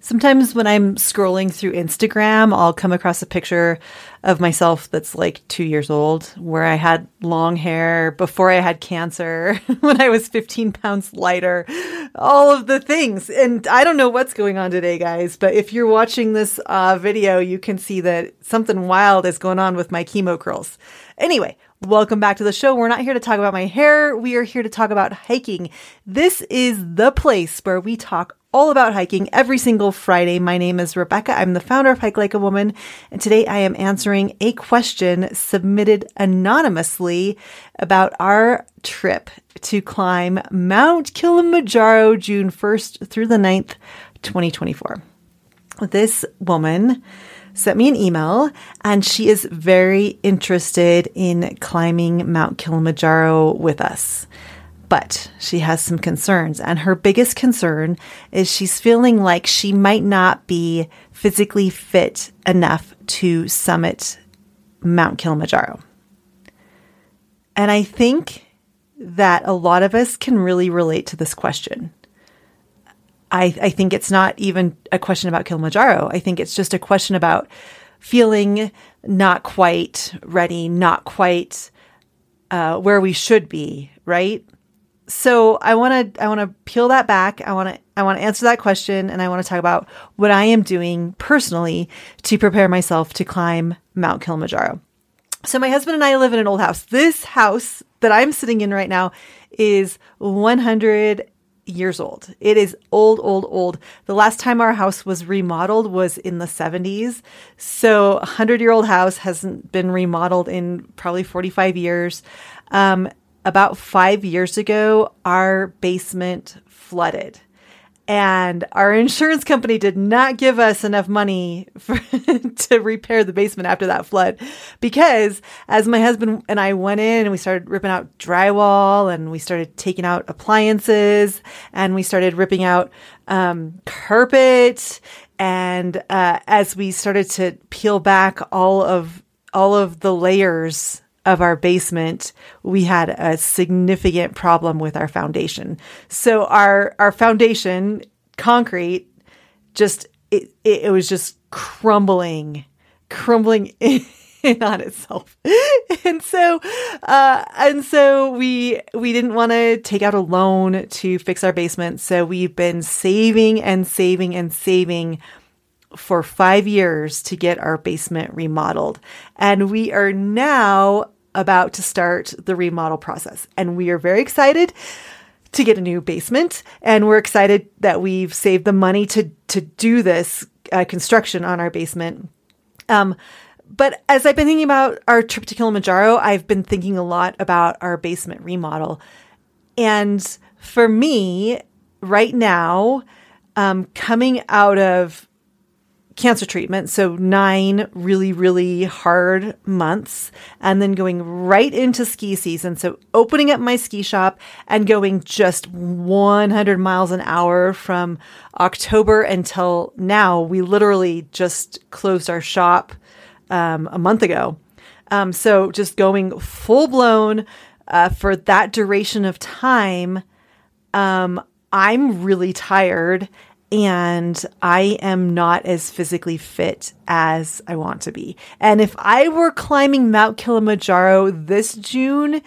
Sometimes when I'm scrolling through Instagram, I'll come across a picture of myself that's like two years old, where I had long hair before I had cancer, when I was 15 pounds lighter, all of the things. And I don't know what's going on today, guys, but if you're watching this uh, video, you can see that something wild is going on with my chemo curls. Anyway, Welcome back to the show. We're not here to talk about my hair. We are here to talk about hiking. This is the place where we talk all about hiking every single Friday. My name is Rebecca. I'm the founder of Hike Like a Woman. And today I am answering a question submitted anonymously about our trip to climb Mount Kilimanjaro June 1st through the 9th, 2024. This woman sent me an email and she is very interested in climbing Mount Kilimanjaro with us. But she has some concerns, and her biggest concern is she's feeling like she might not be physically fit enough to summit Mount Kilimanjaro. And I think that a lot of us can really relate to this question. I, I think it's not even a question about Kilimanjaro. I think it's just a question about feeling not quite ready, not quite uh, where we should be, right? So I want to I want to peel that back. I want to I want to answer that question, and I want to talk about what I am doing personally to prepare myself to climb Mount Kilimanjaro. So my husband and I live in an old house. This house that I'm sitting in right now is 100 years old. It is old, old, old. The last time our house was remodeled was in the 70s. So a 100 year old house hasn't been remodeled in probably 45 years. Um, about five years ago, our basement flooded. And our insurance company did not give us enough money for, to repair the basement after that flood. Because as my husband and I went in and we started ripping out drywall and we started taking out appliances and we started ripping out um, carpet and uh, as we started to peel back all of all of the layers of our basement, we had a significant problem with our foundation. So our our foundation, concrete, just it it, it was just crumbling, crumbling in, on itself. and so uh and so we we didn't want to take out a loan to fix our basement. So we've been saving and saving and saving for five years to get our basement remodeled. And we are now about to start the remodel process. And we are very excited to get a new basement. And we're excited that we've saved the money to, to do this uh, construction on our basement. Um, but as I've been thinking about our trip to Kilimanjaro, I've been thinking a lot about our basement remodel. And for me, right now, um, coming out of cancer treatment. So nine really, really hard months and then going right into ski season. So opening up my ski shop and going just 100 miles an hour from October until now. We literally just closed our shop um, a month ago. Um, so just going full blown uh, for that duration of time. Um, I'm really tired and I am not as physically fit as I want to be. And if I were climbing Mount Kilimanjaro this June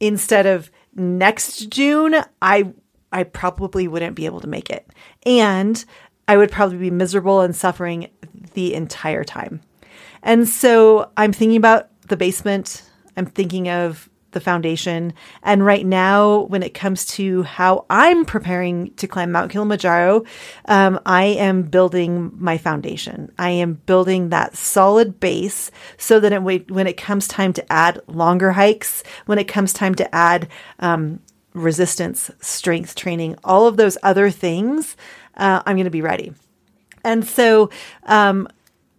instead of next June, I I probably wouldn't be able to make it. And I would probably be miserable and suffering the entire time. And so I'm thinking about the basement. I'm thinking of the foundation. And right now, when it comes to how I'm preparing to climb Mount Kilimanjaro, um, I am building my foundation. I am building that solid base so that it, when it comes time to add longer hikes, when it comes time to add um, resistance, strength training, all of those other things, uh, I'm going to be ready. And so, um,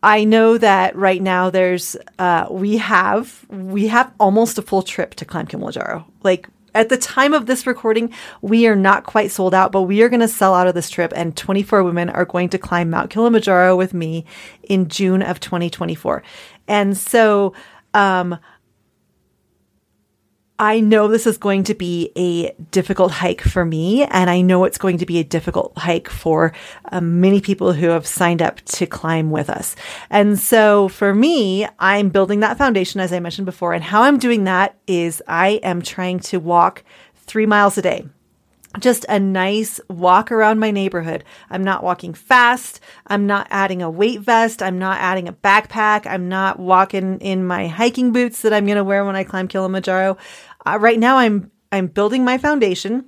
I know that right now there's uh, we have we have almost a full trip to climb Kilimanjaro. Like at the time of this recording, we are not quite sold out, but we are going to sell out of this trip, and 24 women are going to climb Mount Kilimanjaro with me in June of 2024. And so, um, I know this is going to be a difficult hike for me, and I know it's going to be a difficult hike for uh, many people who have signed up to climb with us. And so for me, I'm building that foundation, as I mentioned before. And how I'm doing that is I am trying to walk three miles a day just a nice walk around my neighborhood. I'm not walking fast. I'm not adding a weight vest. I'm not adding a backpack. I'm not walking in my hiking boots that I'm going to wear when I climb Kilimanjaro. Uh, right now I'm I'm building my foundation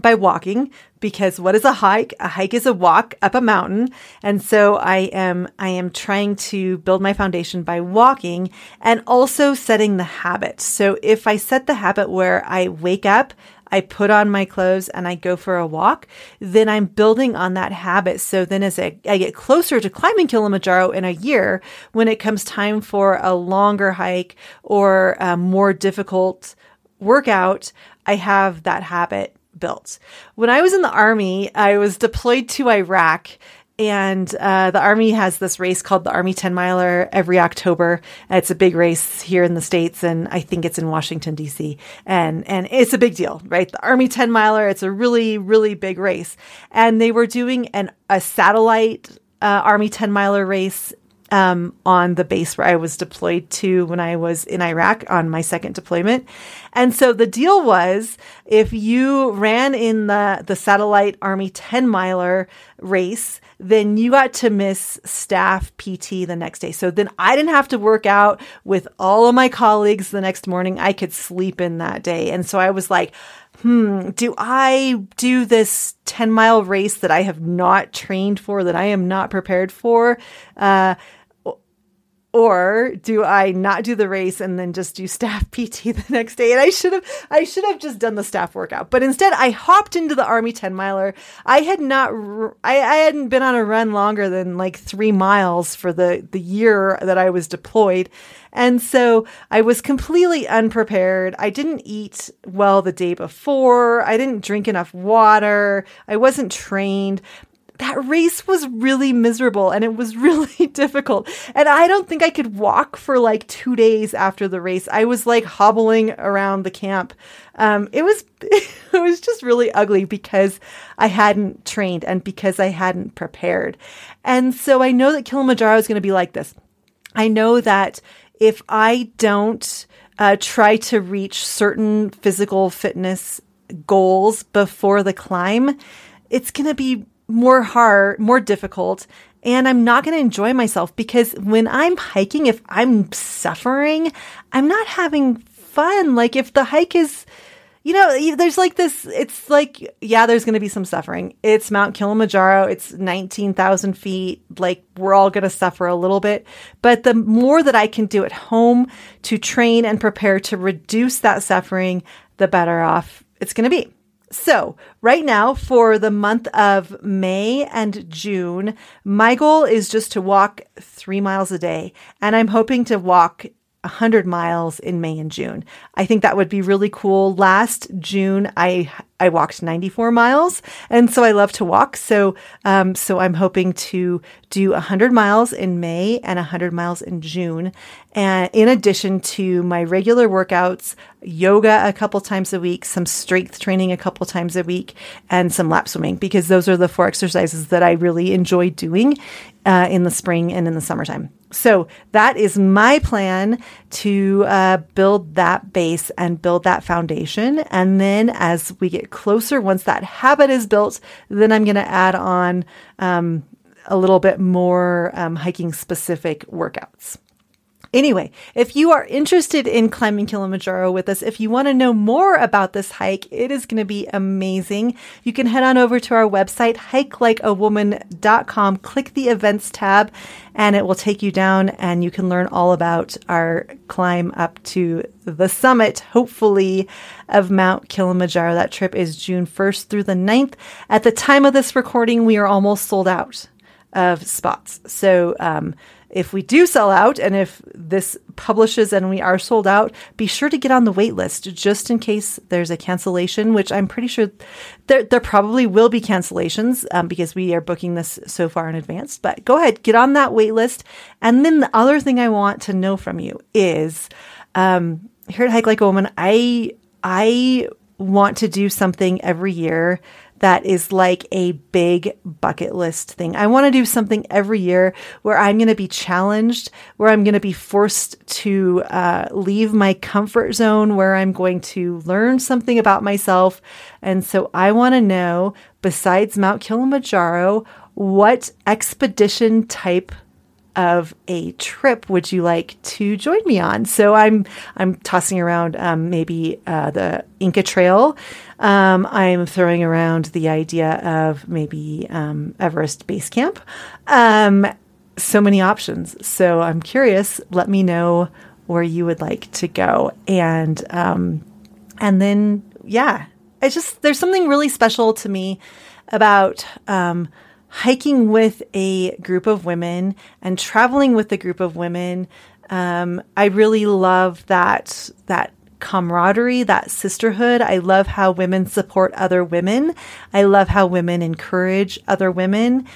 by walking because what is a hike? A hike is a walk up a mountain. And so I am I am trying to build my foundation by walking and also setting the habit. So if I set the habit where I wake up, I put on my clothes and I go for a walk, then I'm building on that habit. So then as I, I get closer to climbing Kilimanjaro in a year, when it comes time for a longer hike or a more difficult workout, I have that habit built. When I was in the army, I was deployed to Iraq and uh, the army has this race called the Army 10 miler every October. It's a big race here in the States, and I think it's in Washington, D.C. And, and it's a big deal, right? The Army 10 miler, it's a really, really big race. And they were doing an, a satellite uh, Army 10 miler race um, on the base where I was deployed to when I was in Iraq on my second deployment. And so the deal was if you ran in the, the satellite army 10 miler race, then you got to miss staff PT the next day. So then I didn't have to work out with all of my colleagues the next morning. I could sleep in that day. And so I was like, hmm, do I do this 10 mile race that I have not trained for, that I am not prepared for? Uh, or do I not do the race and then just do staff PT the next day? And I should have, I should have just done the staff workout. But instead, I hopped into the Army 10 miler. I had not, I, I hadn't been on a run longer than like three miles for the, the year that I was deployed. And so I was completely unprepared. I didn't eat well the day before. I didn't drink enough water. I wasn't trained that race was really miserable and it was really difficult. And I don't think I could walk for like two days after the race. I was like hobbling around the camp. Um, it was it was just really ugly because I hadn't trained and because I hadn't prepared. And so I know that Kilimanjaro is going to be like this. I know that if I don't uh, try to reach certain physical fitness goals before the climb, it's going to be more hard, more difficult, and I'm not going to enjoy myself because when I'm hiking, if I'm suffering, I'm not having fun. Like if the hike is, you know, there's like this, it's like, yeah, there's going to be some suffering. It's Mount Kilimanjaro. It's 19,000 feet. Like we're all going to suffer a little bit. But the more that I can do at home to train and prepare to reduce that suffering, the better off it's going to be. So, right now for the month of May and June, my goal is just to walk three miles a day. And I'm hoping to walk 100 miles in May and June. I think that would be really cool. Last June, I I walked 94 miles, and so I love to walk. So um, so I'm hoping to do 100 miles in May and 100 miles in June, and in addition to my regular workouts, yoga a couple times a week, some strength training a couple times a week, and some lap swimming because those are the four exercises that I really enjoy doing uh, in the spring and in the summertime. So that is my plan to uh, build that base and build that foundation. And then as we get closer, once that habit is built, then I'm going to add on um, a little bit more um, hiking specific workouts. Anyway, if you are interested in climbing Kilimanjaro with us, if you want to know more about this hike, it is going to be amazing. You can head on over to our website, hikelikeawoman.com, click the events tab, and it will take you down and you can learn all about our climb up to the summit, hopefully, of Mount Kilimanjaro. That trip is June 1st through the 9th. At the time of this recording, we are almost sold out of spots. So, um, if we do sell out and if this publishes and we are sold out, be sure to get on the wait list just in case there's a cancellation, which I'm pretty sure there, there probably will be cancellations um, because we are booking this so far in advance. But go ahead, get on that wait list. And then the other thing I want to know from you is um, here at Hike Like a Woman, I I want to do something every year that is like a big bucket list thing. I want to do something every year where I'm going to be challenged, where I'm going to be forced to uh, leave my comfort zone, where I'm going to learn something about myself. And so I want to know, besides Mount Kilimanjaro, what expedition type of a trip would you like to join me on? So I'm I'm tossing around um, maybe uh, the Inca Trail. Um, I'm throwing around the idea of maybe um, Everest Base Camp. Um, so many options. So I'm curious. Let me know where you would like to go, and um, and then yeah, it's just there's something really special to me about um, hiking with a group of women and traveling with a group of women. Um, I really love that that camaraderie, that sisterhood. I love how women support other women. I love how women encourage other women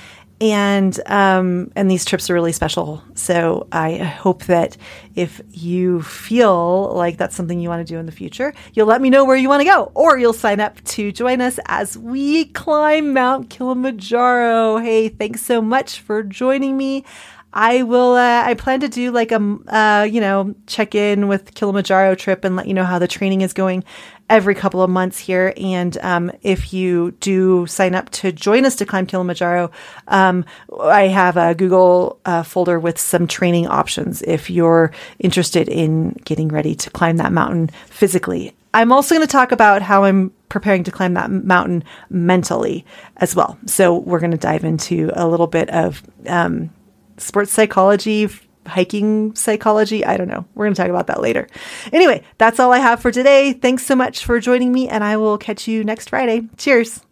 and um, and these trips are really special. So I hope that if you feel like that's something you want to do in the future, you'll let me know where you want to go, or you'll sign up to join us as we climb Mount Kilimanjaro. Hey, thanks so much for joining me. I will. Uh, I plan to do like a, uh, you know, check in with Kilimanjaro trip and let you know how the training is going every couple of months here. And um, if you do sign up to join us to climb Kilimanjaro, um, I have a Google uh, folder with some training options if you're interested in getting ready to climb that mountain physically. I'm also going to talk about how I'm preparing to climb that mountain mentally as well. So we're going to dive into a little bit of um, sports psychology, hiking psychology. I don't know. We're going to talk about that later. Anyway, that's all I have for today. Thanks so much for joining me, and I will catch you next Friday. Cheers.